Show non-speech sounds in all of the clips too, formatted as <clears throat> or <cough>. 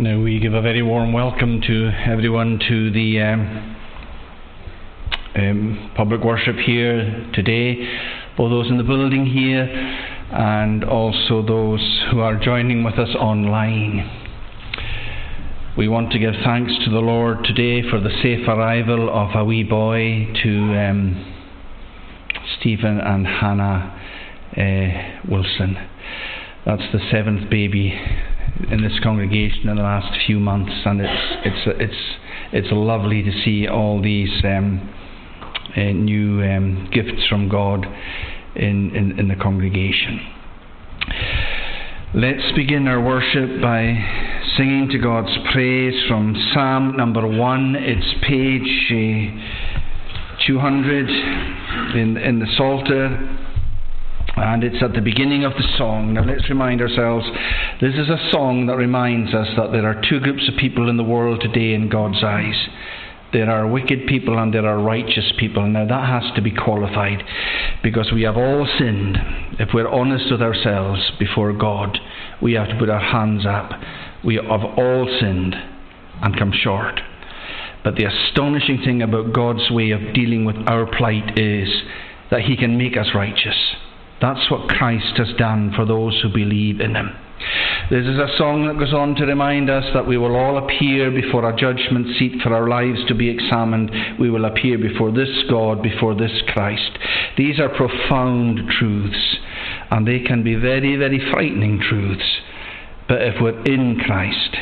Now we give a very warm welcome to everyone to the um, um, public worship here today, both those in the building here and also those who are joining with us online. We want to give thanks to the Lord today for the safe arrival of a wee boy to um, Stephen and Hannah uh, Wilson. That's the seventh baby in this congregation in the last few months, and it's it's it's it's lovely to see all these um, uh, new um, gifts from God in, in in the congregation. Let's begin our worship by singing to God's praise from Psalm number one. It's page uh, 200 in in the Psalter. And it's at the beginning of the song. Now let's remind ourselves this is a song that reminds us that there are two groups of people in the world today in God's eyes. There are wicked people and there are righteous people. Now that has to be qualified because we have all sinned. If we're honest with ourselves before God, we have to put our hands up. We have all sinned and come short. But the astonishing thing about God's way of dealing with our plight is that He can make us righteous. That's what Christ has done for those who believe in him. This is a song that goes on to remind us that we will all appear before a judgment seat for our lives to be examined. We will appear before this God, before this Christ. These are profound truths, and they can be very, very frightening truths. But if we're in Christ,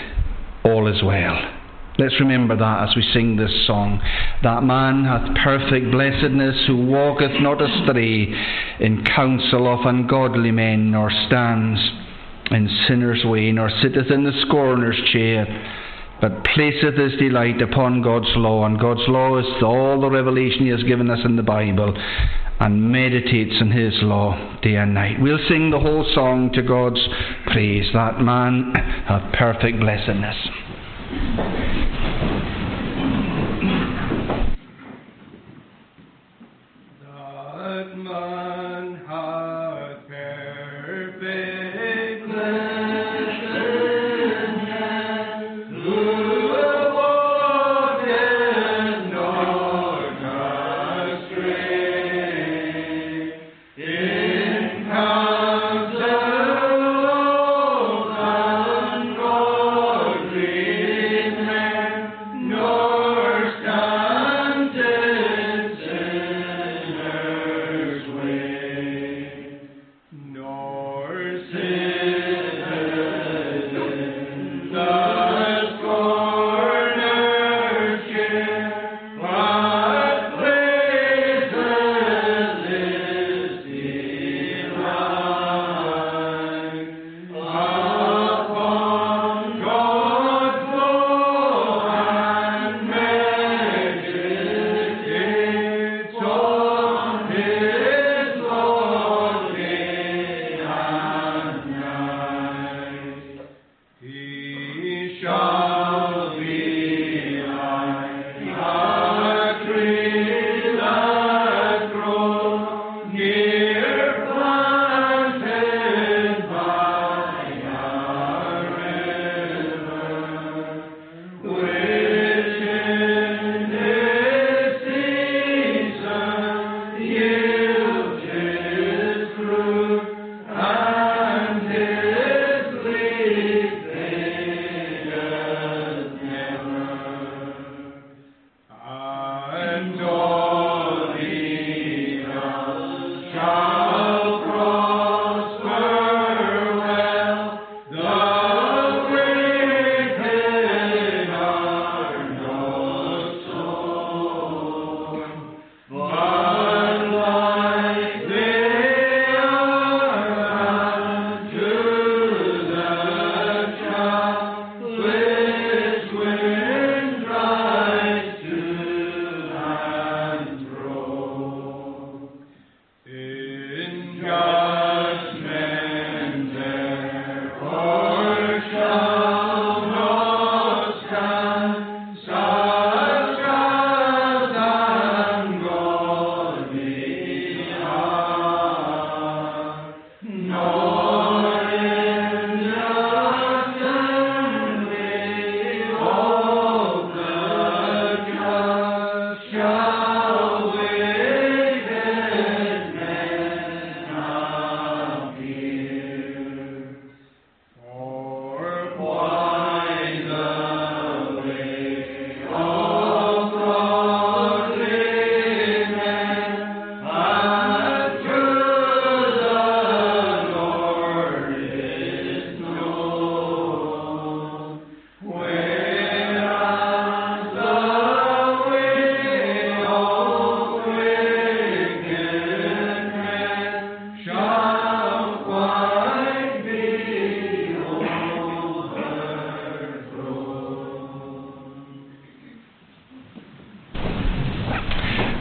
all is well. Let's remember that as we sing this song. That man hath perfect blessedness who walketh not astray in counsel of ungodly men, nor stands in sinners' way, nor sitteth in the scorner's chair, but placeth his delight upon God's law. And God's law is all the revelation He has given us in the Bible, and meditates on His law day and night. We'll sing the whole song to God's praise. That man hath perfect blessedness.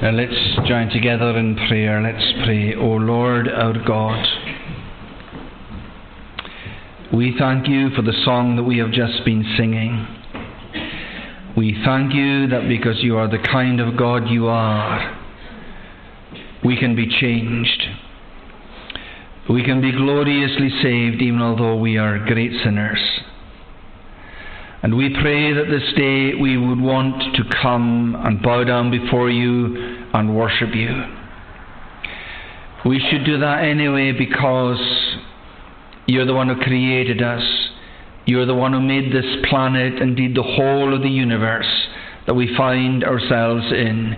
Now let's join together in prayer. Let's pray. O Lord our God, we thank you for the song that we have just been singing. We thank you that because you are the kind of God you are, we can be changed. We can be gloriously saved even although we are great sinners. And we pray that this day we would want to come and bow down before you and worship you. We should do that anyway because you're the one who created us. You're the one who made this planet, indeed the whole of the universe that we find ourselves in.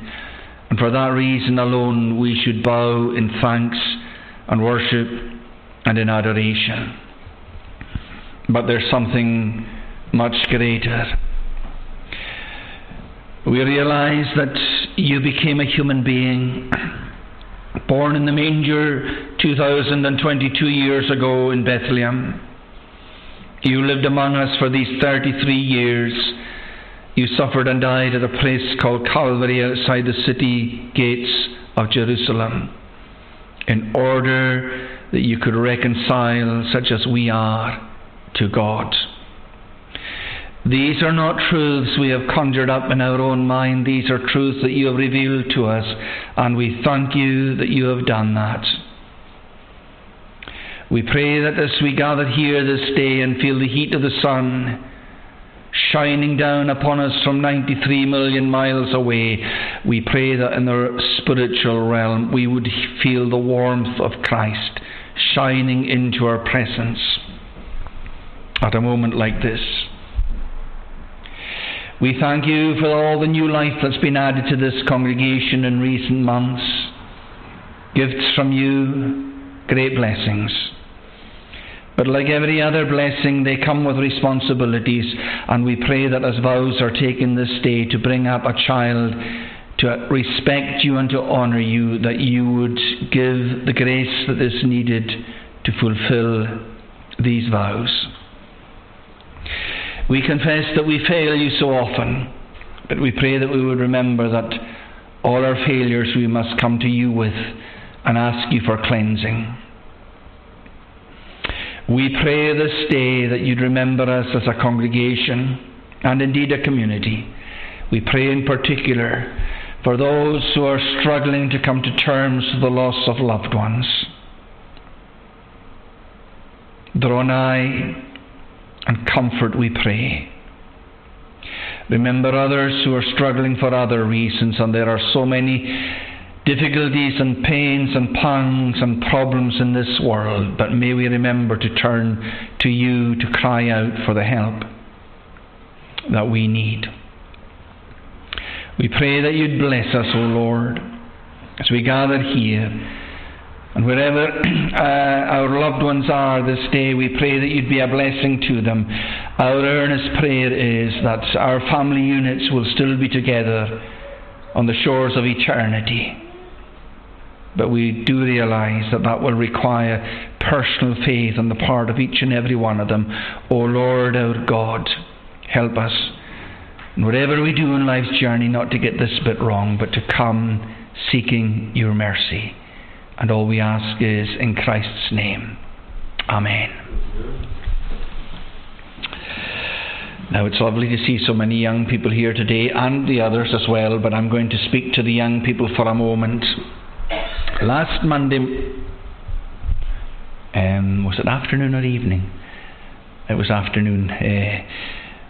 And for that reason alone, we should bow in thanks and worship and in adoration. But there's something much greater. We realize that you became a human being, born in the manger 2022 years ago in Bethlehem. You lived among us for these 33 years. You suffered and died at a place called Calvary outside the city gates of Jerusalem in order that you could reconcile such as we are to God. These are not truths we have conjured up in our own mind. These are truths that you have revealed to us, and we thank you that you have done that. We pray that as we gather here this day and feel the heat of the sun shining down upon us from 93 million miles away, we pray that in the spiritual realm we would feel the warmth of Christ shining into our presence at a moment like this. We thank you for all the new life that's been added to this congregation in recent months. Gifts from you, great blessings. But like every other blessing, they come with responsibilities, and we pray that as vows are taken this day to bring up a child to respect you and to honour you, that you would give the grace that is needed to fulfil these vows. We confess that we fail you so often, but we pray that we would remember that all our failures we must come to you with and ask you for cleansing. We pray this day that you'd remember us as a congregation and indeed a community. We pray in particular for those who are struggling to come to terms with the loss of loved ones. Nigh and comfort, we pray. Remember others who are struggling for other reasons, and there are so many difficulties and pains and pangs and problems in this world, but may we remember to turn to you to cry out for the help that we need. We pray that you'd bless us, O Lord, as we gather here and wherever <clears throat> uh, our loved ones are this day, we pray that you'd be a blessing to them. Our earnest prayer is that our family units will still be together on the shores of eternity. But we do realize that that will require personal faith on the part of each and every one of them. O oh Lord our God, help us. And whatever we do in life's journey, not to get this bit wrong, but to come seeking your mercy. And all we ask is in Christ's name. Amen. Now, it's lovely to see so many young people here today and the others as well, but I'm going to speak to the young people for a moment. Last Monday, um, was it afternoon or evening? It was afternoon. Uh,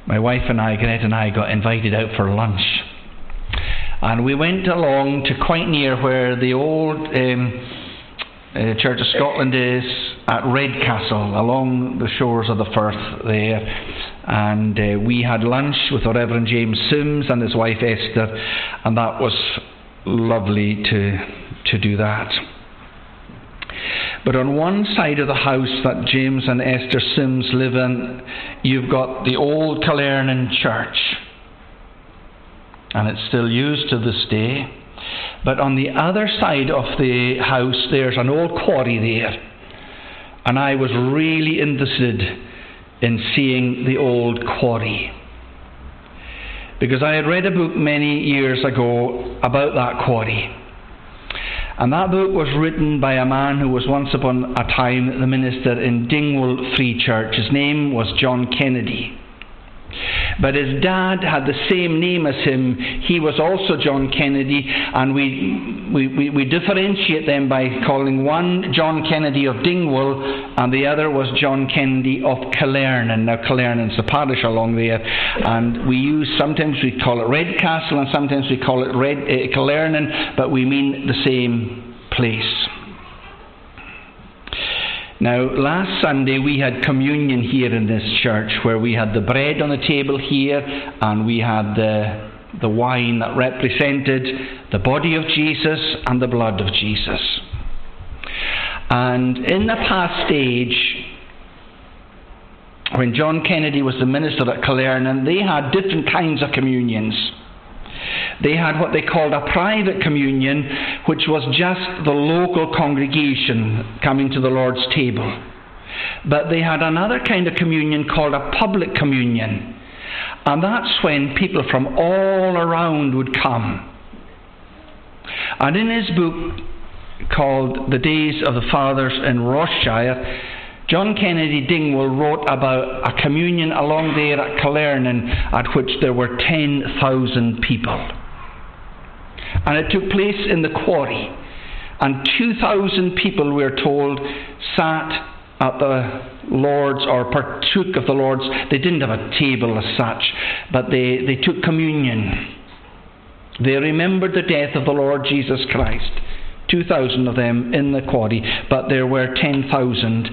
my wife and I, Greta and I, got invited out for lunch and we went along to quite near where the old um, uh, Church of Scotland is at Redcastle, along the shores of the Firth there. And uh, we had lunch with the Reverend James Sims and his wife Esther, and that was lovely to, to do that. But on one side of the house that James and Esther Sims live in, you've got the old Killearnan Church and it's still used to this day. But on the other side of the house, there's an old quarry there. And I was really interested in seeing the old quarry. because I had read a book many years ago about that quarry. And that book was written by a man who was once upon a time the minister in Dingwall Free Church. His name was John Kennedy. But his dad had the same name as him. He was also John Kennedy, and we, we, we, we, differentiate them by calling one John Kennedy of Dingwall, and the other was John Kennedy of Killearnan. Now, Killearnan's the parish along there, and we use sometimes we call it Redcastle, and sometimes we call it Red, uh, but we mean the same place. Now, last Sunday we had communion here in this church where we had the bread on the table here and we had the, the wine that represented the body of Jesus and the blood of Jesus. And in the past age, when John Kennedy was the minister at Killearnan, they had different kinds of communions. They had what they called a private communion, which was just the local congregation coming to the Lord's table. But they had another kind of communion called a public communion. And that's when people from all around would come. And in his book called The Days of the Fathers in Ross-shire, John Kennedy Dingwall wrote about a communion along there at Killearnan at which there were 10,000 people. And it took place in the quarry. And 2,000 people, we're told, sat at the Lord's or partook of the Lord's. They didn't have a table as such, but they, they took communion. They remembered the death of the Lord Jesus Christ. 2,000 of them in the quarry, but there were 10,000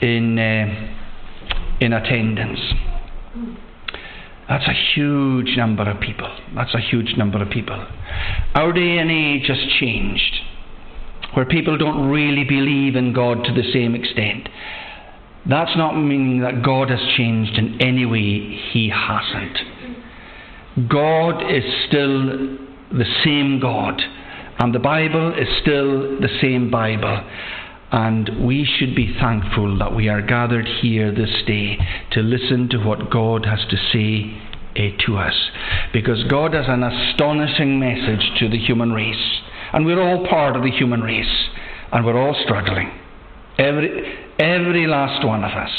in, uh, in attendance. That's a huge number of people. That's a huge number of people. Our day and age has changed, where people don't really believe in God to the same extent. That's not meaning that God has changed in any way. He hasn't. God is still the same God, and the Bible is still the same Bible. And we should be thankful that we are gathered here this day to listen to what God has to say uh, to us. Because God has an astonishing message to the human race. And we're all part of the human race. And we're all struggling. Every, every last one of us.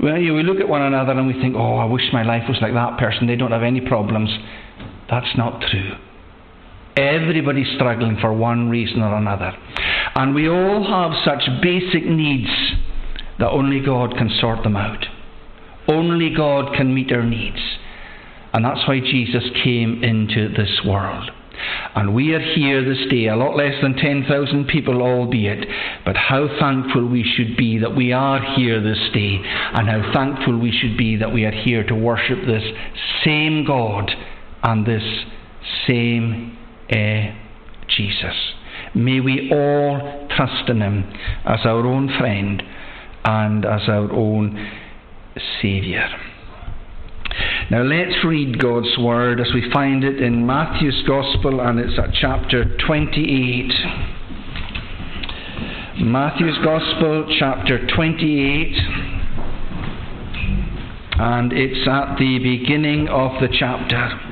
Well, you, we look at one another and we think, oh, I wish my life was like that person. They don't have any problems. That's not true. Everybody's struggling for one reason or another. And we all have such basic needs that only God can sort them out. Only God can meet our needs. And that's why Jesus came into this world. And we are here this day, a lot less than 10,000 people, albeit, but how thankful we should be that we are here this day, and how thankful we should be that we are here to worship this same God and this same uh, Jesus. May we all trust in Him as our own friend and as our own Saviour. Now let's read God's Word as we find it in Matthew's Gospel, and it's at chapter 28. Matthew's Gospel, chapter 28, and it's at the beginning of the chapter.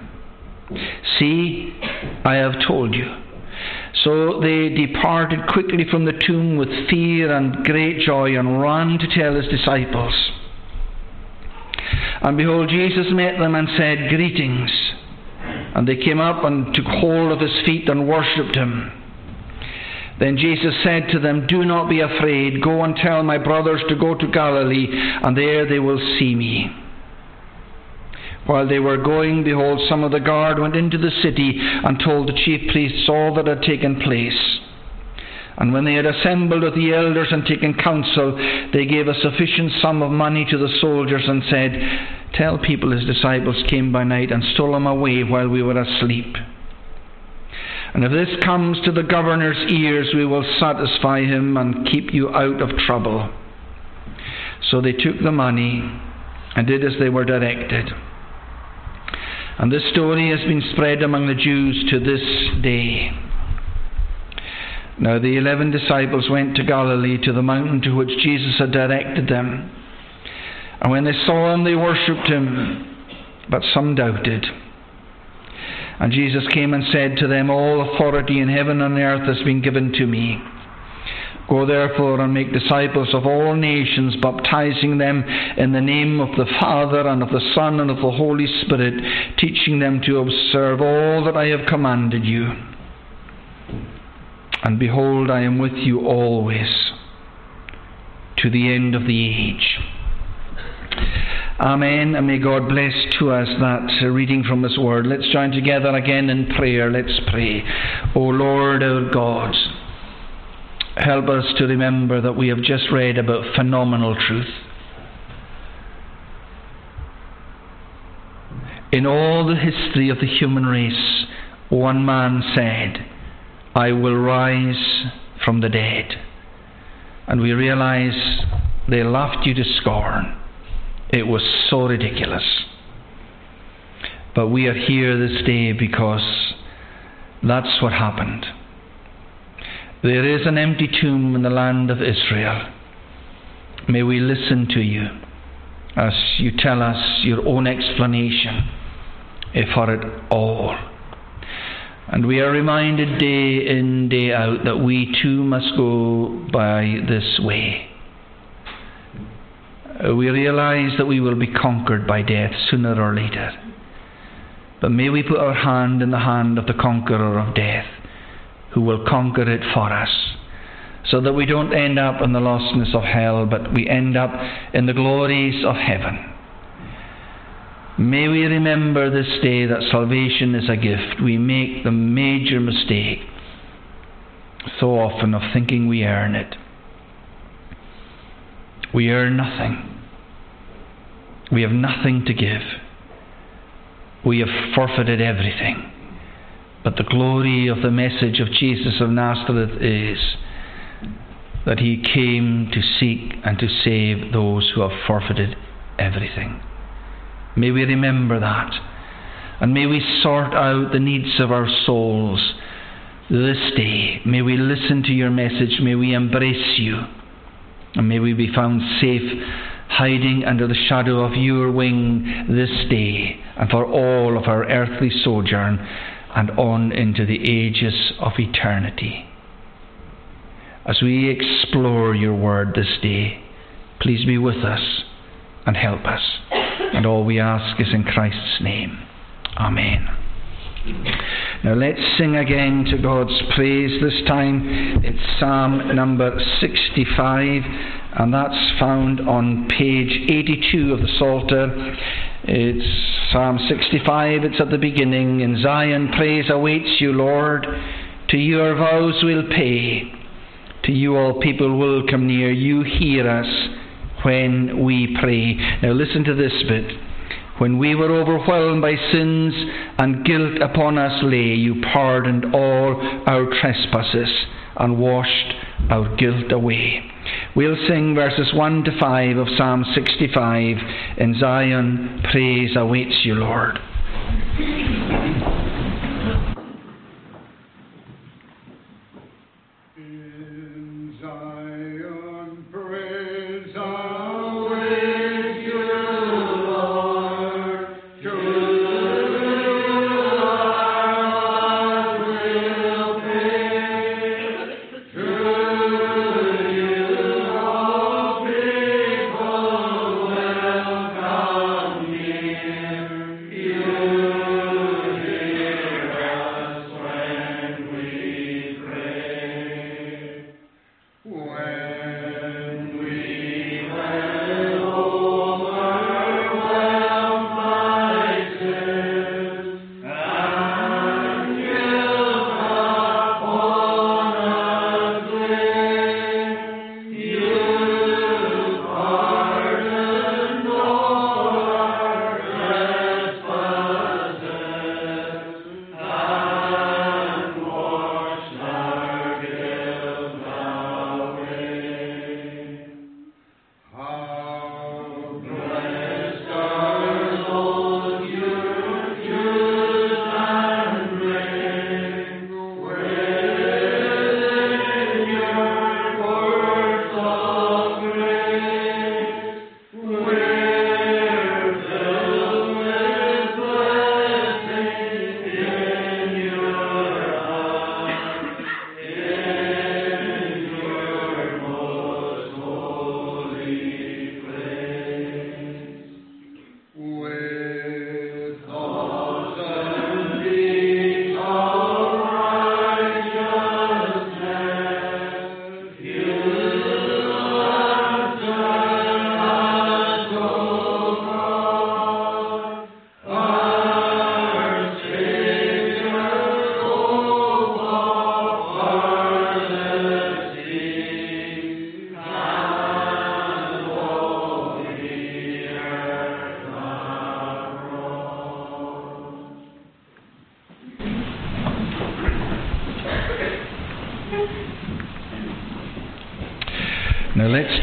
See, I have told you. So they departed quickly from the tomb with fear and great joy and ran to tell his disciples. And behold, Jesus met them and said, Greetings. And they came up and took hold of his feet and worshipped him. Then Jesus said to them, Do not be afraid. Go and tell my brothers to go to Galilee, and there they will see me. While they were going, behold, some of the guard went into the city and told the chief priests all that had taken place. And when they had assembled with the elders and taken counsel, they gave a sufficient sum of money to the soldiers and said, Tell people his disciples came by night and stole him away while we were asleep. And if this comes to the governor's ears, we will satisfy him and keep you out of trouble. So they took the money and did as they were directed. And this story has been spread among the Jews to this day. Now the eleven disciples went to Galilee to the mountain to which Jesus had directed them. And when they saw him, they worshipped him, but some doubted. And Jesus came and said to them, All authority in heaven and earth has been given to me. Go therefore and make disciples of all nations, baptizing them in the name of the Father and of the Son and of the Holy Spirit, teaching them to observe all that I have commanded you. And behold, I am with you always to the end of the age. Amen. And may God bless to us that reading from His Word. Let's join together again in prayer. Let's pray. O Lord, our God, help us to remember that we have just read about phenomenal truth. In all the history of the human race, one man said, I will rise from the dead. And we realize they laughed you to scorn. It was so ridiculous. But we are here this day because that's what happened. There is an empty tomb in the land of Israel. May we listen to you as you tell us your own explanation for it all. And we are reminded day in, day out that we too must go by this way. Uh, we realize that we will be conquered by death sooner or later. But may we put our hand in the hand of the conqueror of death, who will conquer it for us, so that we don't end up in the lostness of hell, but we end up in the glories of heaven. May we remember this day that salvation is a gift. We make the major mistake so often of thinking we earn it. We earn nothing. We have nothing to give. We have forfeited everything. But the glory of the message of Jesus of Nazareth is that he came to seek and to save those who have forfeited everything. May we remember that. And may we sort out the needs of our souls this day. May we listen to your message. May we embrace you. And may we be found safe hiding under the shadow of your wing this day and for all of our earthly sojourn and on into the ages of eternity. As we explore your word this day, please be with us and help us. And all we ask is in Christ's name. Amen. Now let's sing again to God's praise. This time it's Psalm number 65 and that's found on page 82 of the Psalter. It's Psalm 65, it's at the beginning. In Zion, praise awaits you, Lord. To you our vows we'll pay. To you all people will come near. You hear us when we pray. Now listen to this bit. When we were overwhelmed by sins and guilt upon us lay, you pardoned all our trespasses and washed our guilt away. We'll sing verses 1 to 5 of Psalm 65 in Zion, praise awaits you, Lord.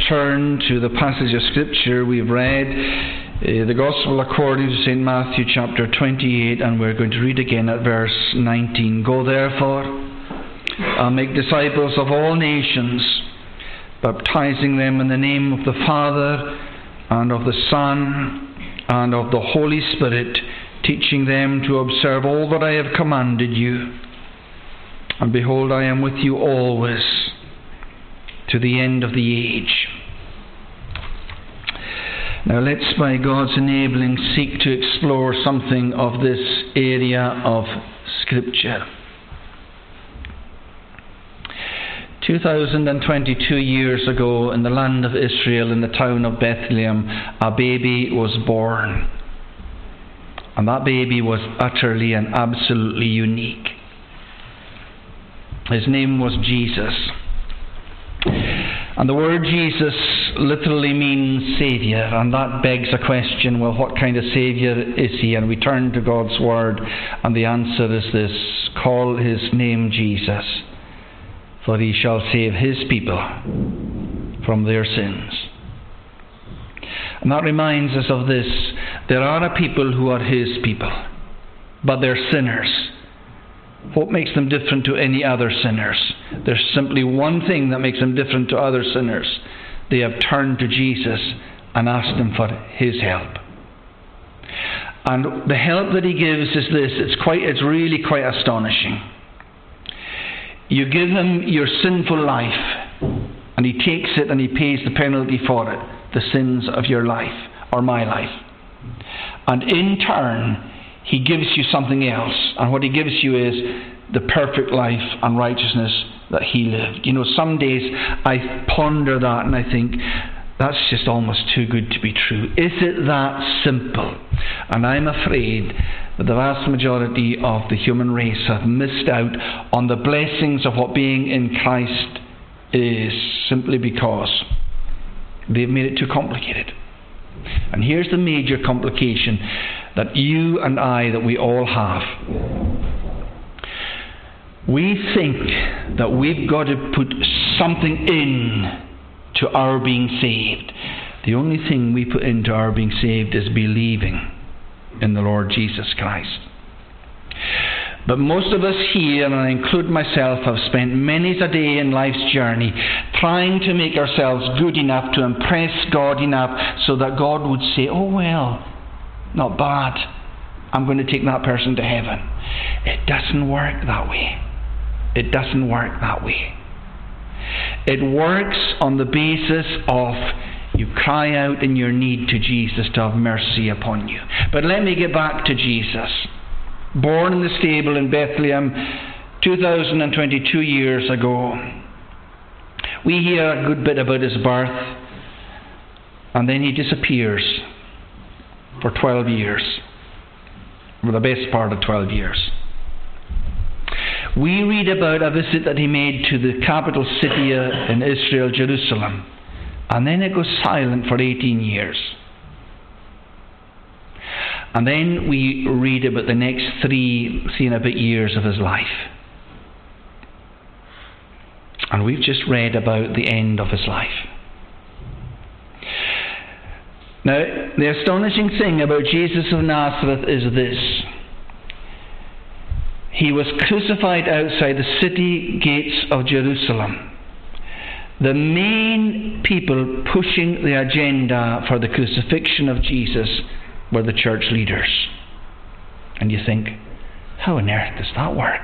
Turn to the passage of Scripture we've read, uh, the Gospel according to St. Matthew chapter 28, and we're going to read again at verse 19. Go therefore and make disciples of all nations, baptizing them in the name of the Father and of the Son and of the Holy Spirit, teaching them to observe all that I have commanded you. And behold, I am with you always to the end of the age. Now let's, by God's enabling, seek to explore something of this area of Scripture. 2022 years ago, in the land of Israel, in the town of Bethlehem, a baby was born. And that baby was utterly and absolutely unique. His name was Jesus. And the word Jesus literally means Saviour, and that begs a question well, what kind of Saviour is he? And we turn to God's Word, and the answer is this call his name Jesus, for he shall save his people from their sins. And that reminds us of this there are a people who are his people, but they're sinners. What makes them different to any other sinners? There's simply one thing that makes them different to other sinners. They have turned to Jesus and asked Him for His help. And the help that He gives is this it's, quite, it's really quite astonishing. You give Him your sinful life, and He takes it and He pays the penalty for it the sins of your life, or my life. And in turn, He gives you something else. And what He gives you is the perfect life and righteousness that he lived. You know, some days I ponder that and I think, that's just almost too good to be true. Is it that simple? And I'm afraid that the vast majority of the human race have missed out on the blessings of what being in Christ is simply because they've made it too complicated. And here's the major complication that you and I, that we all have we think that we've got to put something in to our being saved. The only thing we put into our being saved is believing in the Lord Jesus Christ. But most of us here, and I include myself, have spent many a day in life's journey trying to make ourselves good enough to impress God enough so that God would say, Oh, well, not bad. I'm going to take that person to heaven. It doesn't work that way. It doesn't work that way. It works on the basis of you cry out in your need to Jesus to have mercy upon you. But let me get back to Jesus. Born in the stable in Bethlehem 2022 years ago, We hear a good bit about his birth, and then he disappears for 12 years, for the best part of 12 years. We read about a visit that he made to the capital city uh, in Israel, Jerusalem, and then it goes silent for 18 years. And then we read about the next three, three and a bit years of his life. And we've just read about the end of his life. Now, the astonishing thing about Jesus of Nazareth is this. He was crucified outside the city gates of Jerusalem. The main people pushing the agenda for the crucifixion of Jesus were the church leaders. And you think, how on earth does that work?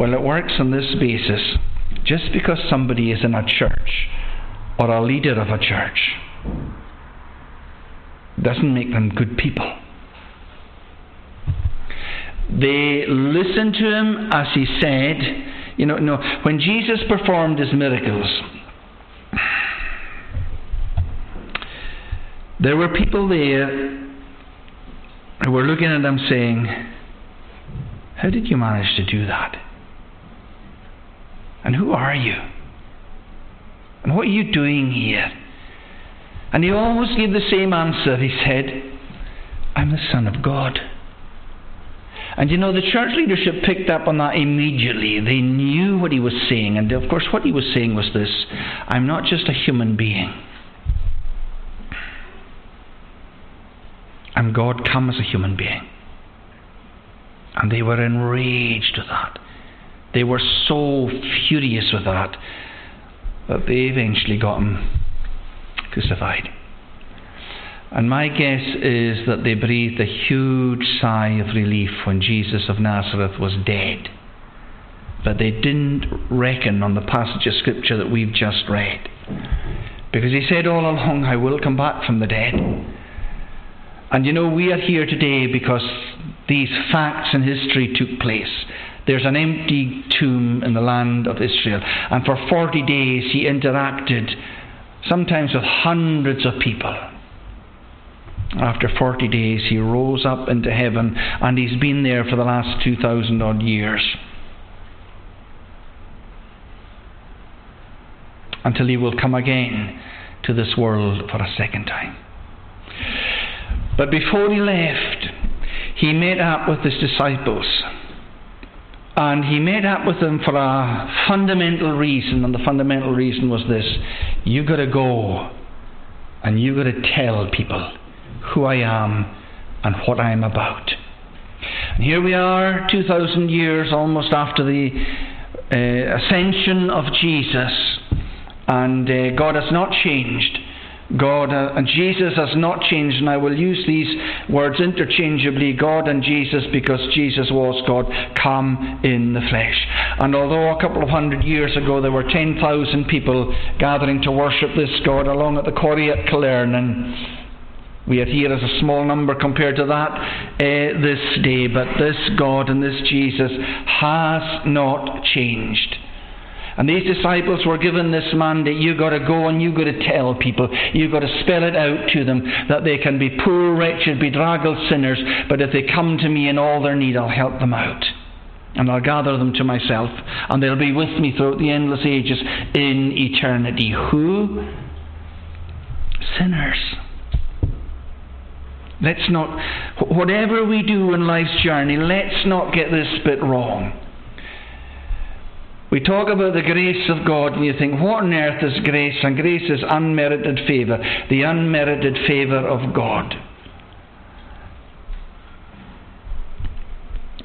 Well, it works on this basis. Just because somebody is in a church or a leader of a church doesn't make them good people. They listened to him as he said, you know, no, when Jesus performed his miracles, there were people there who were looking at him saying, How did you manage to do that? And who are you? And what are you doing here? And he always gave the same answer. He said, I'm the Son of God. And you know, the church leadership picked up on that immediately. They knew what he was saying. And of course, what he was saying was this I'm not just a human being, I'm God come as a human being. And they were enraged with that. They were so furious with that that they eventually got him crucified. And my guess is that they breathed a huge sigh of relief when Jesus of Nazareth was dead. But they didn't reckon on the passage of Scripture that we've just read. Because he said all along, I will come back from the dead. And you know, we are here today because these facts in history took place. There's an empty tomb in the land of Israel. And for 40 days he interacted, sometimes with hundreds of people. After 40 days, he rose up into heaven, and he's been there for the last 2,000 odd years. Until he will come again to this world for a second time. But before he left, he met up with his disciples. And he made up with them for a fundamental reason, and the fundamental reason was this you've got to go and you've got to tell people who I am and what I am about. And here we are, 2,000 years almost after the uh, ascension of Jesus, and uh, God has not changed. God uh, and Jesus has not changed, and I will use these words interchangeably God and Jesus because Jesus was God come in the flesh. And although a couple of hundred years ago there were 10,000 people gathering to worship this God along at the quarry at Killearnan, we are here as a small number compared to that uh, this day, but this God and this Jesus has not changed. And these disciples were given this mandate you've got to go and you've got to tell people, you've got to spell it out to them that they can be poor, wretched, bedraggled sinners, but if they come to me in all their need, I'll help them out. And I'll gather them to myself, and they'll be with me throughout the endless ages in eternity. Who? Sinners. Let's not, whatever we do in life's journey, let's not get this bit wrong. We talk about the grace of God, and you think, what on earth is grace? And grace is unmerited favour, the unmerited favour of God.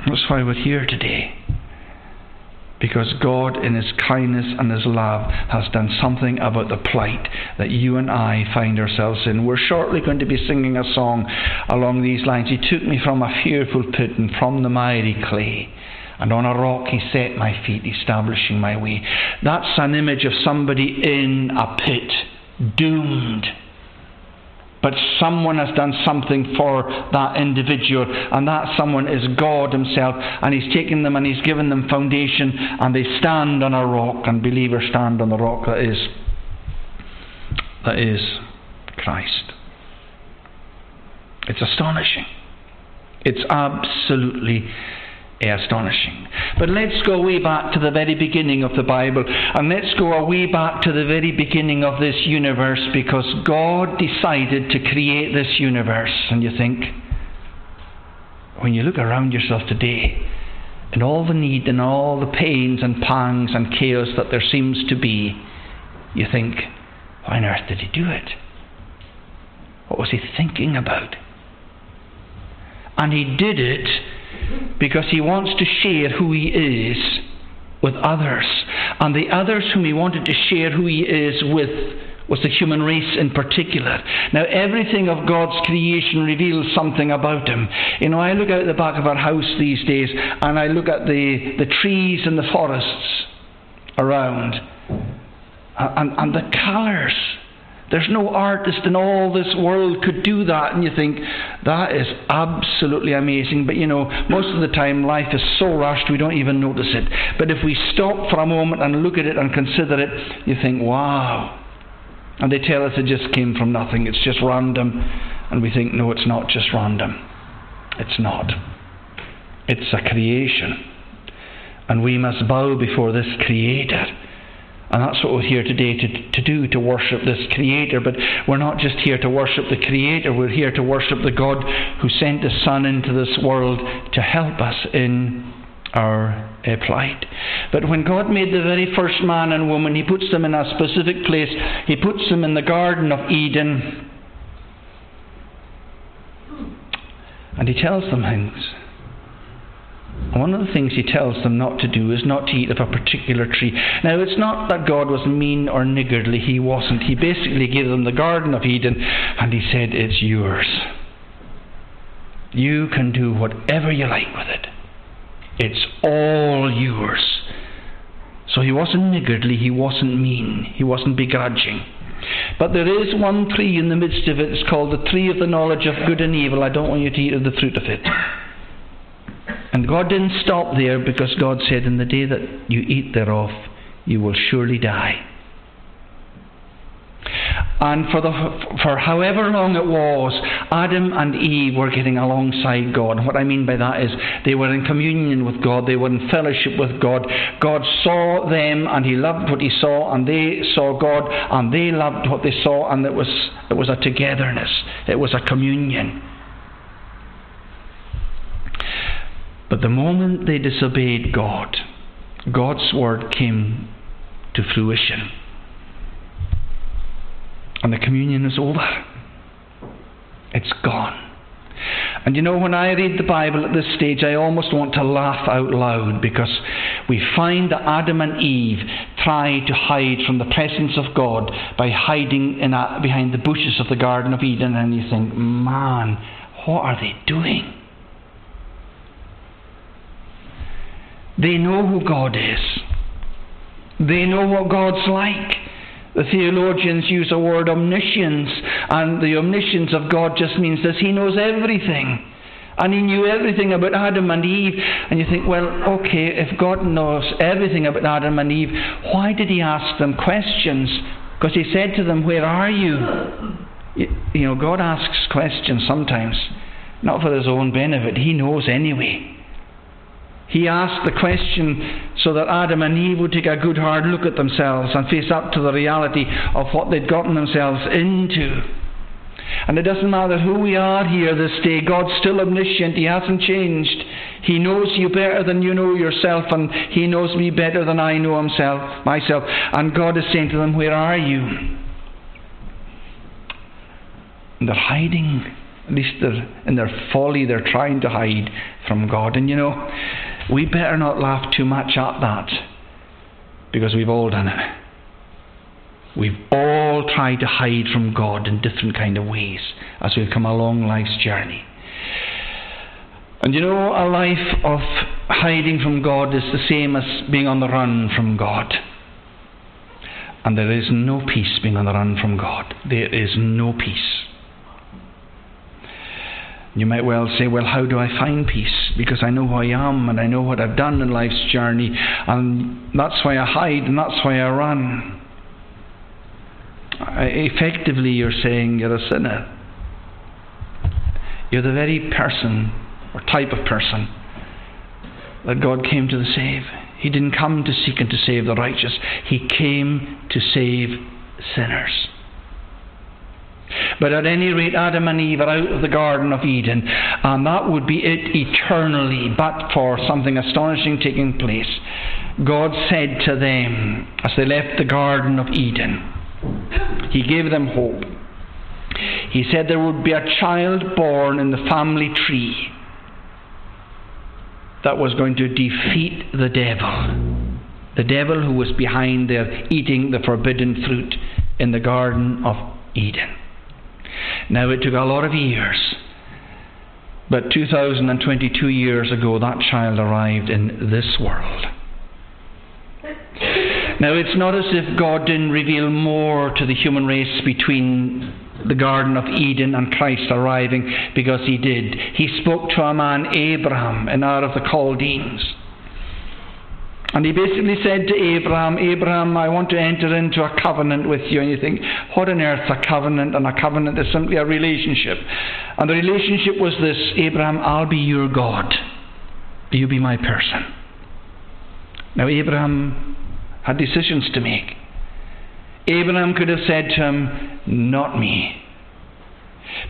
That's why we're here today because God, in His kindness and His love, has done something about the plight that you and I find ourselves in. We're shortly going to be singing a song along these lines. He took me from a fearful pit and from the miry clay. And on a rock he set my feet, establishing my way. That's an image of somebody in a pit, doomed. But someone has done something for that individual, and that someone is God Himself, and He's taken them and He's given them foundation, and they stand on a rock, and believers stand on the rock that is that is Christ. It's astonishing. It's absolutely Eh, astonishing. But let's go way back to the very beginning of the Bible, and let's go way back to the very beginning of this universe because God decided to create this universe. And you think, when you look around yourself today, and all the need and all the pains and pangs and chaos that there seems to be, you think, why on earth did he do it? What was he thinking about? And he did it because he wants to share who he is with others. And the others whom he wanted to share who he is with was the human race in particular. Now, everything of God's creation reveals something about him. You know, I look out the back of our house these days and I look at the, the trees and the forests around and, and the colours there's no artist in all this world could do that. And you think, that is absolutely amazing. But you know, most of the time life is so rushed we don't even notice it. But if we stop for a moment and look at it and consider it, you think, wow. And they tell us it just came from nothing, it's just random. And we think, no, it's not just random. It's not. It's a creation. And we must bow before this Creator and that's what we're here today to, to do, to worship this Creator. But we're not just here to worship the Creator, we're here to worship the God who sent His Son into this world to help us in our uh, plight. But when God made the very first man and woman, He puts them in a specific place. He puts them in the Garden of Eden. And He tells them things. One of the things he tells them not to do is not to eat of a particular tree. Now, it's not that God was mean or niggardly, he wasn't. He basically gave them the Garden of Eden and he said, It's yours. You can do whatever you like with it, it's all yours. So he wasn't niggardly, he wasn't mean, he wasn't begrudging. But there is one tree in the midst of it, it's called the tree of the knowledge of good and evil. I don't want you to eat of the fruit of it. And God didn't stop there because God said, In the day that you eat thereof, you will surely die. And for, the, for however long it was, Adam and Eve were getting alongside God. What I mean by that is they were in communion with God, they were in fellowship with God. God saw them and He loved what He saw, and they saw God and they loved what they saw, and it was, it was a togetherness, it was a communion. But the moment they disobeyed God, God's word came to fruition. And the communion is over. It's gone. And you know, when I read the Bible at this stage, I almost want to laugh out loud because we find that Adam and Eve tried to hide from the presence of God by hiding a, behind the bushes of the Garden of Eden, and you think, man, what are they doing? They know who God is. They know what God's like. The theologians use the word omniscience, and the omniscience of God just means that He knows everything. And He knew everything about Adam and Eve. And you think, well, okay, if God knows everything about Adam and Eve, why did He ask them questions? Because He said to them, Where are you? You know, God asks questions sometimes, not for His own benefit. He knows anyway. He asked the question so that Adam and Eve would take a good hard look at themselves and face up to the reality of what they'd gotten themselves into. And it doesn't matter who we are here this day, God's still omniscient. He hasn't changed. He knows you better than you know yourself, and He knows me better than I know himself, myself. And God is saying to them, Where are you? And they're hiding. At least they're, in their folly, they're trying to hide from God. And you know, we better not laugh too much at that because we've all done it. We've all tried to hide from God in different kind of ways as we've come along life's journey. And you know, a life of hiding from God is the same as being on the run from God. And there is no peace being on the run from God. There is no peace. You might well say, Well, how do I find peace? Because I know who I am and I know what I've done in life's journey, and that's why I hide and that's why I run. Effectively, you're saying you're a sinner. You're the very person or type of person that God came to save. He didn't come to seek and to save the righteous, He came to save sinners. But at any rate, Adam and Eve are out of the Garden of Eden, and that would be it eternally, but for something astonishing taking place. God said to them as they left the Garden of Eden, He gave them hope. He said there would be a child born in the family tree that was going to defeat the devil. The devil who was behind their eating the forbidden fruit in the Garden of Eden. Now, it took a lot of years, but 2022 years ago, that child arrived in this world. Now, it's not as if God didn't reveal more to the human race between the Garden of Eden and Christ arriving, because He did. He spoke to a man, Abraham, in Ur of the Chaldeans. And he basically said to Abraham, Abraham, I want to enter into a covenant with you. And you think, what on earth a covenant? And a covenant is simply a relationship. And the relationship was this Abraham, I'll be your God. You be my person. Now, Abraham had decisions to make. Abraham could have said to him, Not me.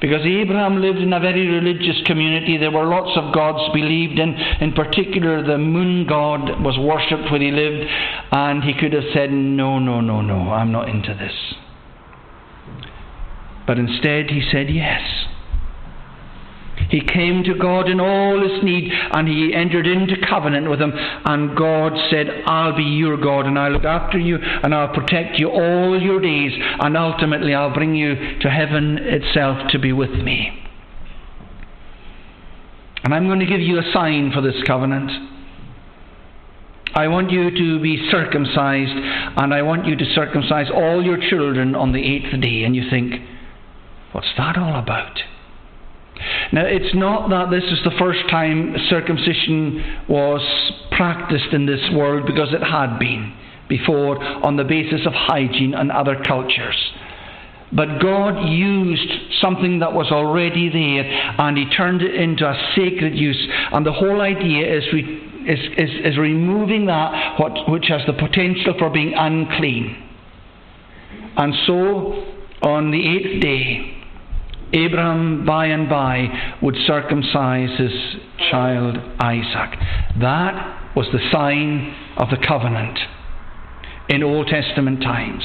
Because Abraham lived in a very religious community, there were lots of gods believed in. In particular, the moon god was worshipped where he lived, and he could have said, No, no, no, no, I'm not into this. But instead, he said yes. He came to God in all his need and he entered into covenant with him. And God said, I'll be your God and I'll look after you and I'll protect you all your days. And ultimately, I'll bring you to heaven itself to be with me. And I'm going to give you a sign for this covenant. I want you to be circumcised, and I want you to circumcise all your children on the eighth day. And you think, what's that all about? Now, it's not that this is the first time circumcision was practiced in this world because it had been before on the basis of hygiene and other cultures. But God used something that was already there and He turned it into a sacred use. And the whole idea is, re- is, is, is removing that what, which has the potential for being unclean. And so, on the eighth day, Abraham by and by would circumcise his child Isaac. That was the sign of the covenant in Old Testament times.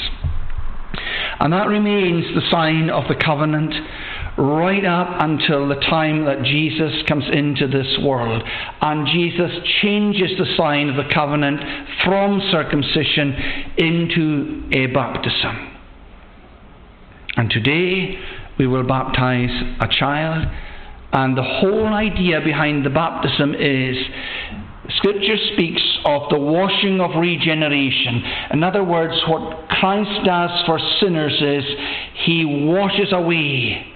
And that remains the sign of the covenant right up until the time that Jesus comes into this world. And Jesus changes the sign of the covenant from circumcision into a baptism. And today, we will baptize a child. And the whole idea behind the baptism is Scripture speaks of the washing of regeneration. In other words, what Christ does for sinners is he washes away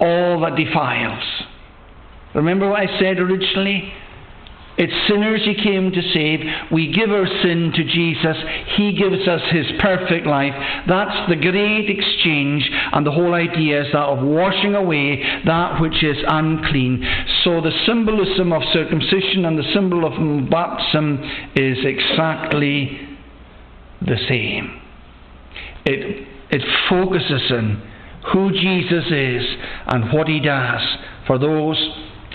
all that defiles. Remember what I said originally? It's sinners He came to save. We give our sin to Jesus. He gives us His perfect life. That's the great exchange, and the whole idea is that of washing away that which is unclean. So the symbolism of circumcision and the symbol of baptism is exactly the same. It, it focuses on who Jesus is and what He does for those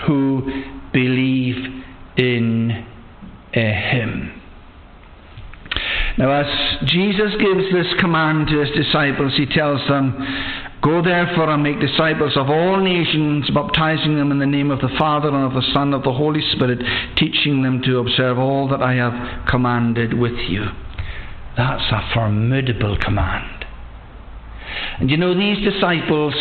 who believe in uh, him. Now, as Jesus gives this command to his disciples, he tells them, Go therefore and make disciples of all nations, baptizing them in the name of the Father and of the Son and of the Holy Spirit, teaching them to observe all that I have commanded with you. That's a formidable command. And you know, these disciples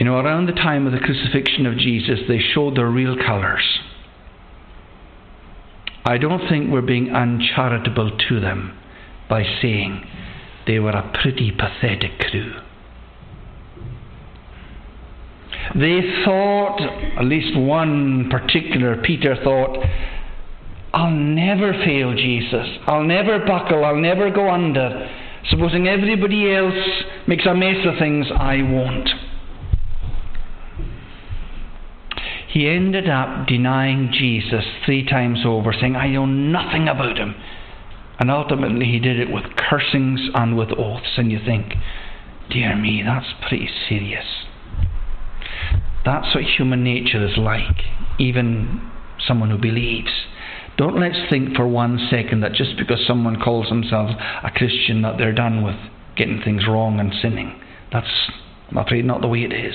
You know, around the time of the crucifixion of Jesus, they showed their real colours. I don't think we're being uncharitable to them by saying they were a pretty pathetic crew. They thought, at least one particular Peter thought, I'll never fail Jesus. I'll never buckle. I'll never go under. Supposing everybody else makes a mess of things, I won't. He ended up denying Jesus three times over, saying, I know nothing about him. And ultimately, he did it with cursings and with oaths. And you think, dear me, that's pretty serious. That's what human nature is like, even someone who believes. Don't let's think for one second that just because someone calls themselves a Christian that they're done with getting things wrong and sinning. That's, I'm afraid, not the way it is.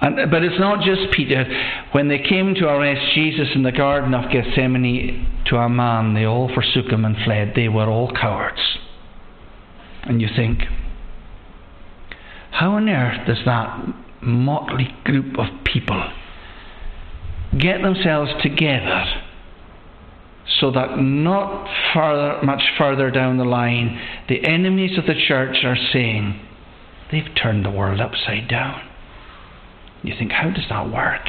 And, but it's not just Peter. When they came to arrest Jesus in the Garden of Gethsemane to a man, they all forsook him and fled. They were all cowards. And you think, how on earth does that motley group of people get themselves together so that not further, much further down the line, the enemies of the church are saying, they've turned the world upside down. You think, how does that work?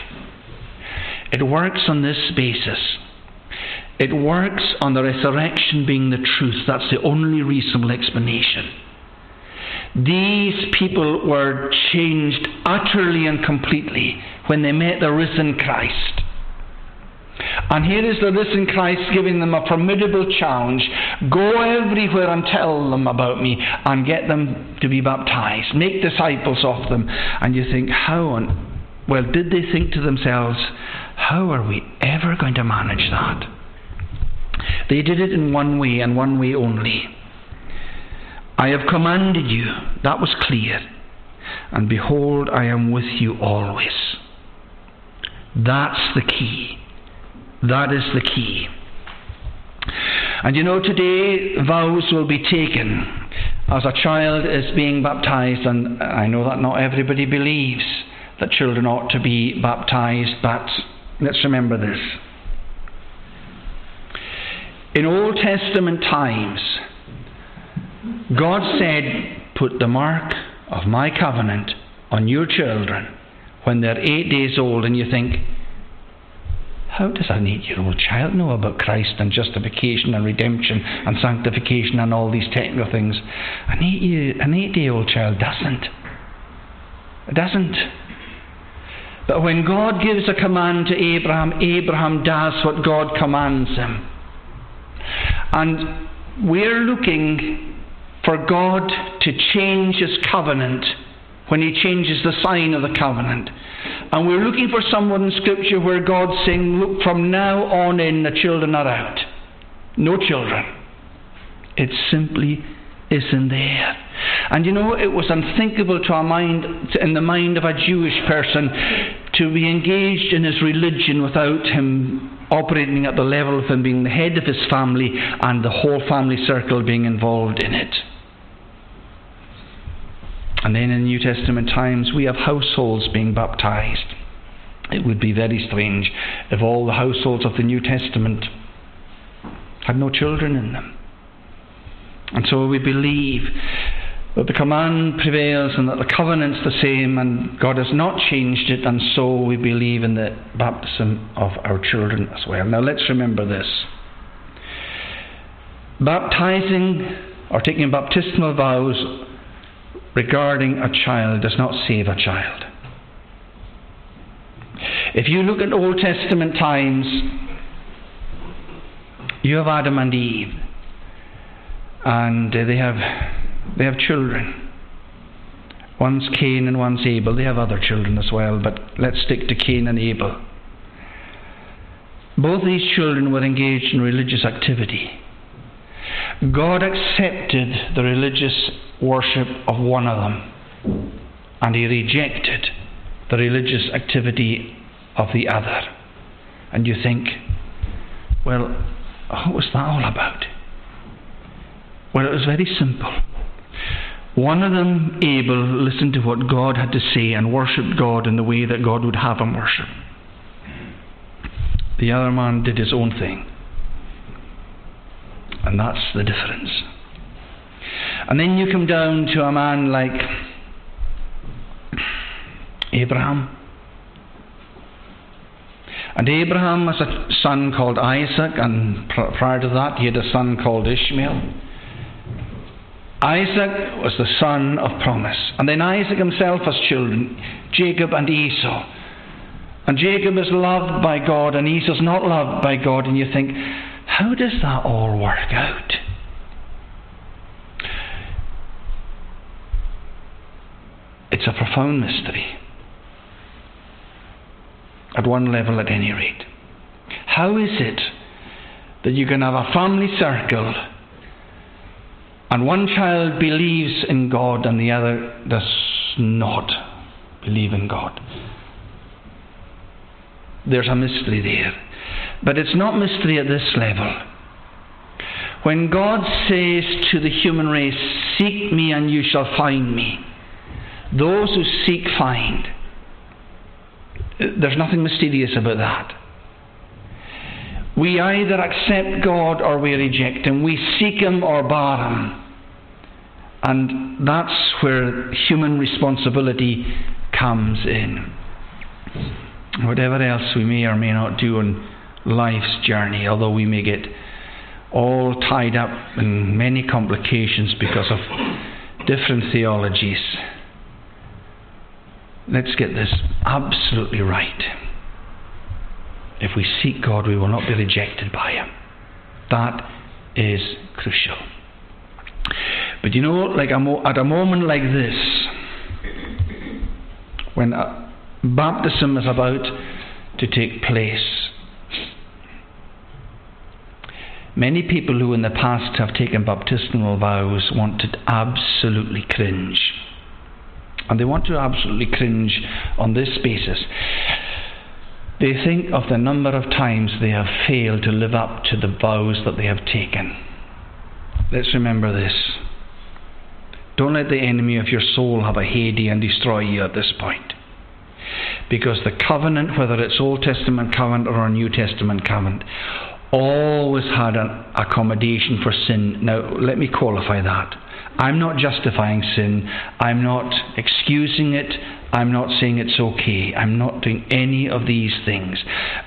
It works on this basis. It works on the resurrection being the truth. That's the only reasonable explanation. These people were changed utterly and completely when they met the risen Christ. And here is the risen Christ giving them a formidable challenge go everywhere and tell them about me and get them to be baptized. Make disciples of them. And you think, how on. Well, did they think to themselves, how are we ever going to manage that? They did it in one way and one way only. I have commanded you, that was clear. And behold, I am with you always. That's the key. That is the key. And you know, today vows will be taken as a child is being baptized, and I know that not everybody believes that children ought to be baptized, but let's remember this. In Old Testament times, God said, Put the mark of my covenant on your children when they're eight days old, and you think, how does an eight year old child know about Christ and justification and redemption and sanctification and all these technical things? An eight year, an eight day old child doesn't. It doesn't. But when God gives a command to Abraham, Abraham does what God commands him. And we're looking for God to change his covenant when he changes the sign of the covenant. And we're looking for someone in Scripture where God's saying, Look, from now on in, the children are out. No children. It simply isn't there. And you know, it was unthinkable to a mind, in the mind of a Jewish person to be engaged in his religion without him operating at the level of him being the head of his family and the whole family circle being involved in it. And then in New Testament times, we have households being baptized. It would be very strange if all the households of the New Testament had no children in them. And so we believe that the command prevails and that the covenant's the same and God has not changed it, and so we believe in the baptism of our children as well. Now let's remember this. Baptizing or taking baptismal vows regarding a child does not save a child. If you look at Old Testament times, you have Adam and Eve, and uh, they have they have children. One's Cain and one's Abel. They have other children as well, but let's stick to Cain and Abel. Both these children were engaged in religious activity. God accepted the religious worship of one of them, and he rejected the religious activity of the other. And you think, well, what was that all about? Well, it was very simple. One of them, Abel, listened to what God had to say and worshipped God in the way that God would have him worship. The other man did his own thing. And that's the difference. And then you come down to a man like Abraham. And Abraham has a son called Isaac, and prior to that, he had a son called Ishmael. Isaac was the son of promise. And then Isaac himself has children, Jacob and Esau. And Jacob is loved by God, and Esau's not loved by God, and you think, how does that all work out? It's a profound mystery. At one level, at any rate. How is it that you can have a family circle and one child believes in God and the other does not believe in God? There's a mystery there. But it's not mystery at this level. When God says to the human race, Seek me and you shall find me, those who seek find. There's nothing mysterious about that. We either accept God or we reject Him. We seek Him or bar Him. And that's where human responsibility comes in. Whatever else we may or may not do on life's journey, although we may get all tied up in many complications because of different theologies let's get this absolutely right. If we seek God, we will not be rejected by Him. That is crucial. But you know, like at a moment like this, when uh, baptism is about to take place, many people who in the past have taken baptismal vows want to absolutely cringe and they want to absolutely cringe on this basis. They think of the number of times they have failed to live up to the vows that they have taken. Let's remember this. Don't let the enemy of your soul have a heyday and destroy you at this point. Because the covenant, whether it's Old Testament covenant or a New Testament covenant, always had an accommodation for sin. Now, let me qualify that. I'm not justifying sin. I'm not excusing it. I'm not saying it's okay. I'm not doing any of these things.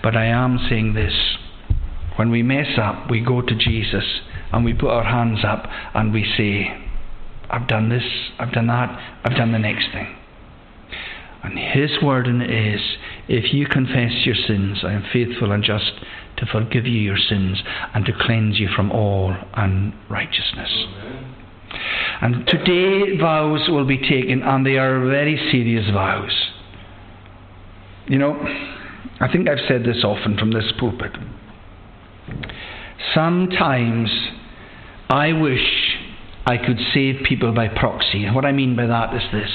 But I am saying this. When we mess up, we go to Jesus and we put our hands up and we say, I've done this, I've done that, I've done the next thing. And His word in it is, if you confess your sins, I am faithful and just to forgive you your sins and to cleanse you from all unrighteousness. And today, vows will be taken, and they are very serious vows. You know, I think I've said this often from this pulpit. Sometimes I wish I could save people by proxy. What I mean by that is this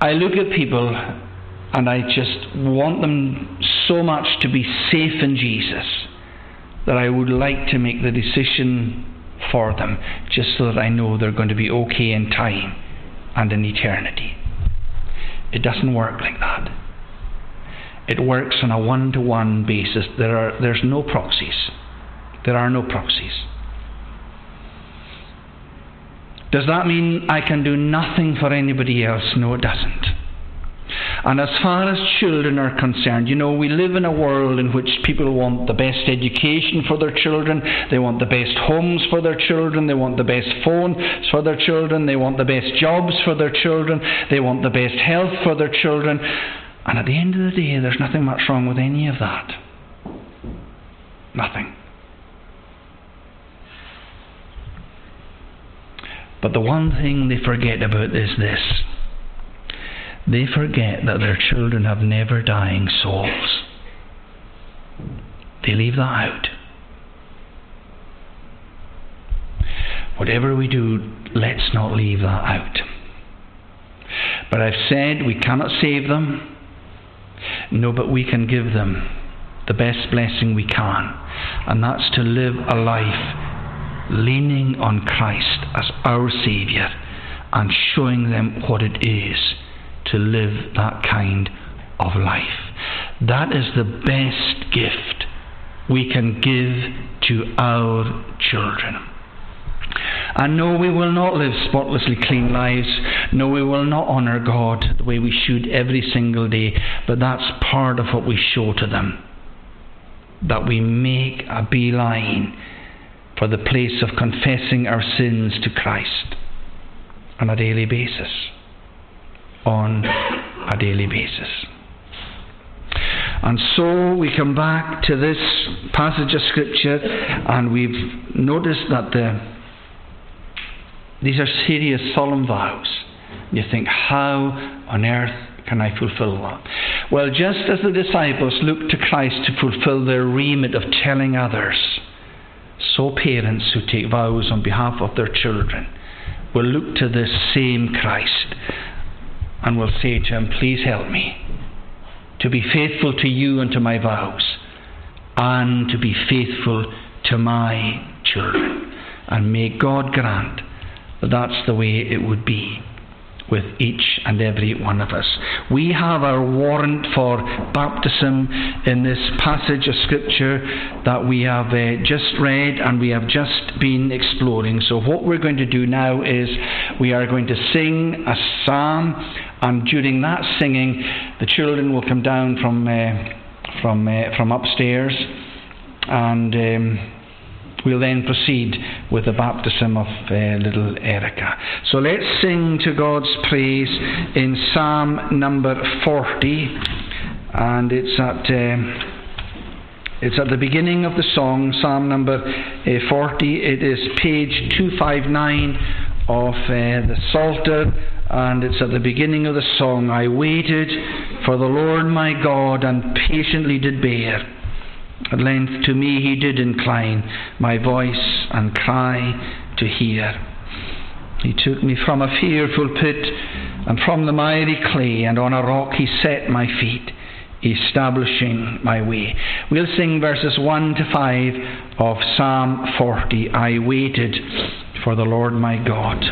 I look at people and I just want them so much to be safe in Jesus that I would like to make the decision for them, just so that I know they're going to be okay in time and in eternity. It doesn't work like that. It works on a one to one basis. There are, there's no proxies. There are no proxies. Does that mean I can do nothing for anybody else? No, it doesn't. And as far as children are concerned, you know, we live in a world in which people want the best education for their children, they want the best homes for their children, they want the best phones for their children, they want the best jobs for their children, they want the best health for their children. And at the end of the day, there's nothing much wrong with any of that. Nothing. But the one thing they forget about is this they forget that their children have never dying souls. They leave that out. Whatever we do, let's not leave that out. But I've said we cannot save them. No, but we can give them the best blessing we can, and that's to live a life leaning on Christ as our Saviour and showing them what it is to live that kind of life. That is the best gift we can give to our children. And no, we will not live spotlessly clean lives. No, we will not honour God the way we should every single day. But that's part of what we show to them. That we make a beeline for the place of confessing our sins to Christ on a daily basis. On a daily basis. And so we come back to this passage of Scripture and we've noticed that the, these are serious, solemn vows. You think, how on earth can I fulfill that? Well, just as the disciples looked to Christ to fulfill their remit of telling others, so parents who take vows on behalf of their children will look to this same Christ and will say to him, Please help me to be faithful to you and to my vows, and to be faithful to my children. And may God grant that that's the way it would be with each and every one of us. We have our warrant for baptism in this passage of Scripture that we have uh, just read and we have just been exploring. So, what we're going to do now is we are going to sing a psalm, and during that singing, the children will come down from, uh, from, uh, from upstairs and. Um, we'll then proceed with the baptism of uh, little Erica. So let's sing to God's praise in Psalm number 40, and it's at. Uh, it's at the beginning of the song, Psalm number uh, 40. It is page 259 of uh, the Psalter, and it's at the beginning of the song. I waited for the Lord my God and patiently did bear. At length to me he did incline my voice and cry to hear. He took me from a fearful pit and from the miry clay, and on a rock he set my feet, establishing my way. We'll sing verses 1 to 5 of Psalm 40. I waited for the Lord my God.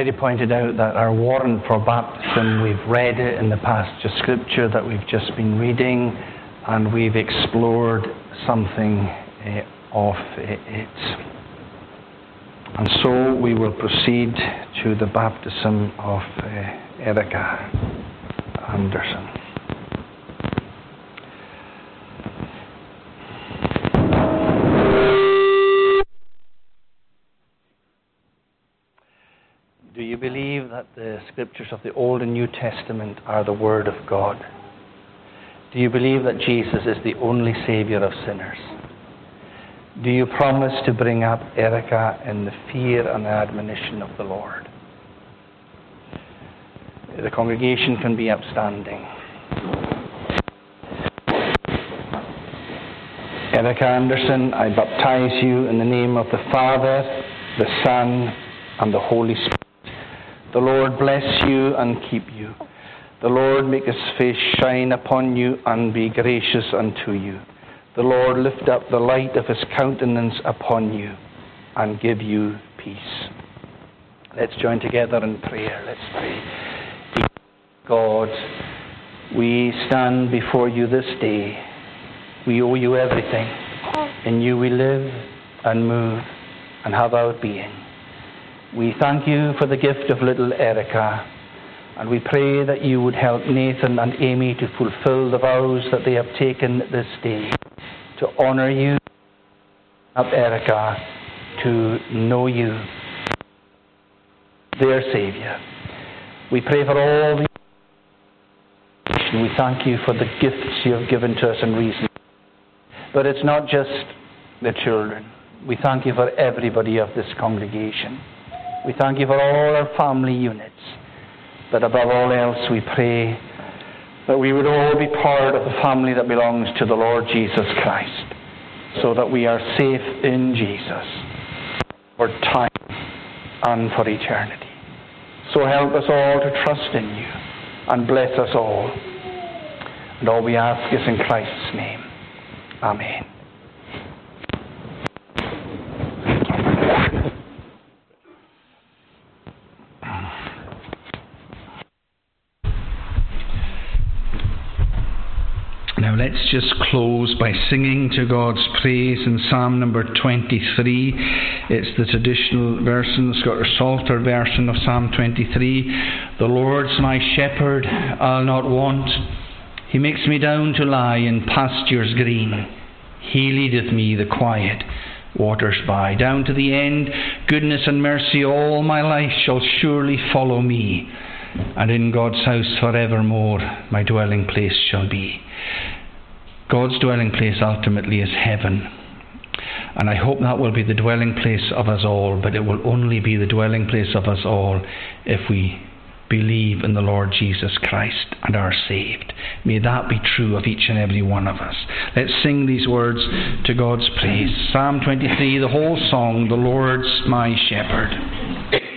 Already pointed out that our warrant for baptism, we've read it in the of scripture that we've just been reading, and we've explored something uh, of it. And so we will proceed to the baptism of uh, Erica Anderson. Scriptures of the Old and New Testament are the Word of God? Do you believe that Jesus is the only Saviour of sinners? Do you promise to bring up Erica in the fear and admonition of the Lord? The congregation can be upstanding. Erica Anderson, I baptize you in the name of the Father, the Son, and the Holy Spirit. The Lord bless you and keep you. The Lord make his face shine upon you and be gracious unto you. The Lord lift up the light of his countenance upon you and give you peace. Let's join together in prayer. Let's pray. God, we stand before you this day. We owe you everything. In you we live and move and have our being. We thank you for the gift of little Erica, and we pray that you would help Nathan and Amy to fulfill the vows that they have taken this day, to honour you, help Erica to know you, their Saviour. We pray for all the we thank you for the gifts you have given to us in reason. But it's not just the children. We thank you for everybody of this congregation. We thank you for all our family units. But above all else, we pray that we would all be part of the family that belongs to the Lord Jesus Christ, so that we are safe in Jesus for time and for eternity. So help us all to trust in you and bless us all. And all we ask is in Christ's name. Amen. Now let's just close by singing to God's praise in Psalm number 23. It's the traditional version, the Scottish Psalter version of Psalm 23. The Lord's my shepherd, I'll not want. He makes me down to lie in pastures green. He leadeth me the quiet waters by. Down to the end, goodness and mercy all my life shall surely follow me and in God's house forevermore my dwelling place shall be. God's dwelling place ultimately is heaven. And I hope that will be the dwelling place of us all, but it will only be the dwelling place of us all if we believe in the Lord Jesus Christ and are saved. May that be true of each and every one of us. Let's sing these words to God's praise. Psalm 23, the whole song, The Lord's my shepherd.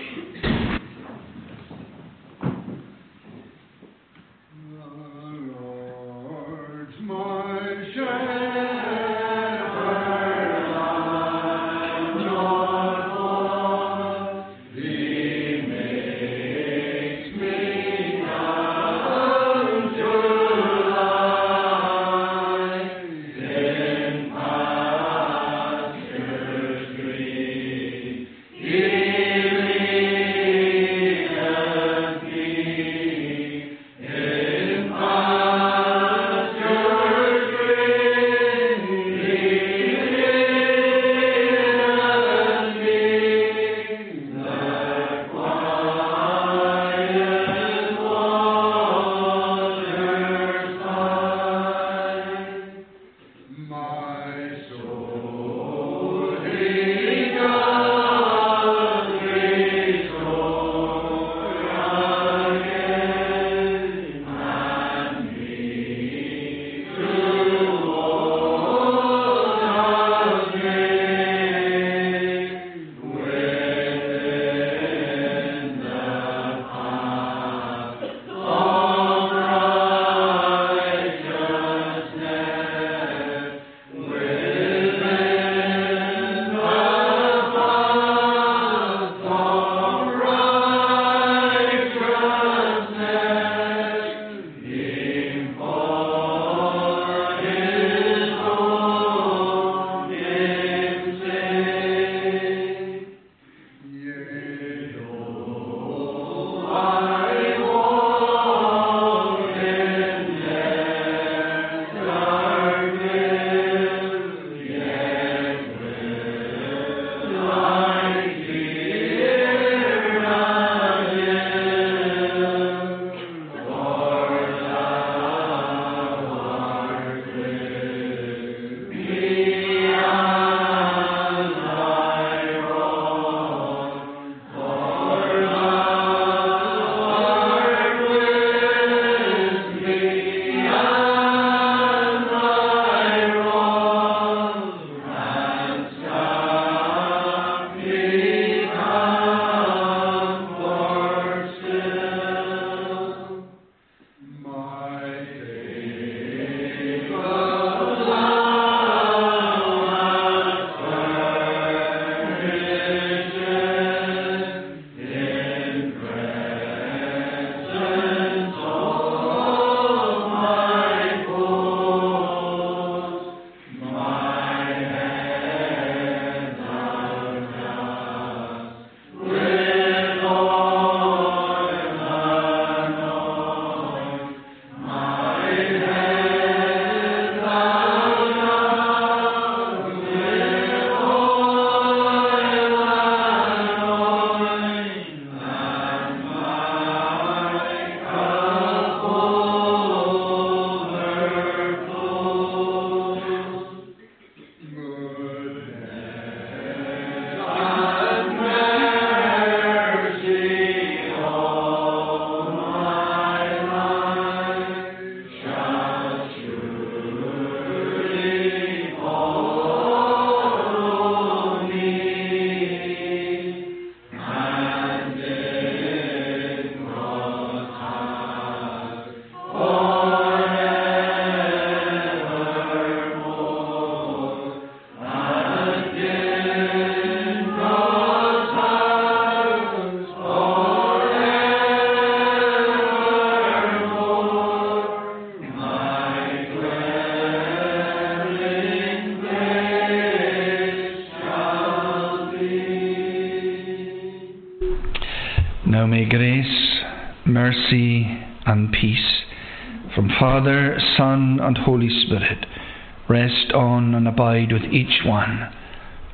Abide with each one,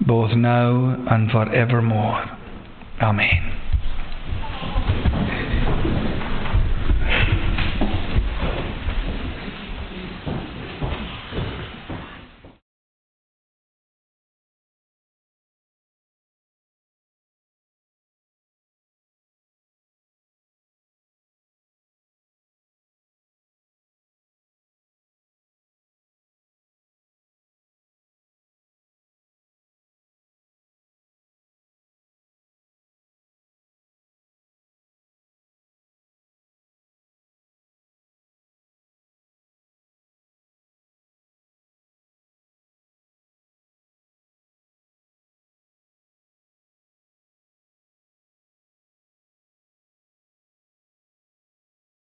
both now and forevermore. Amen.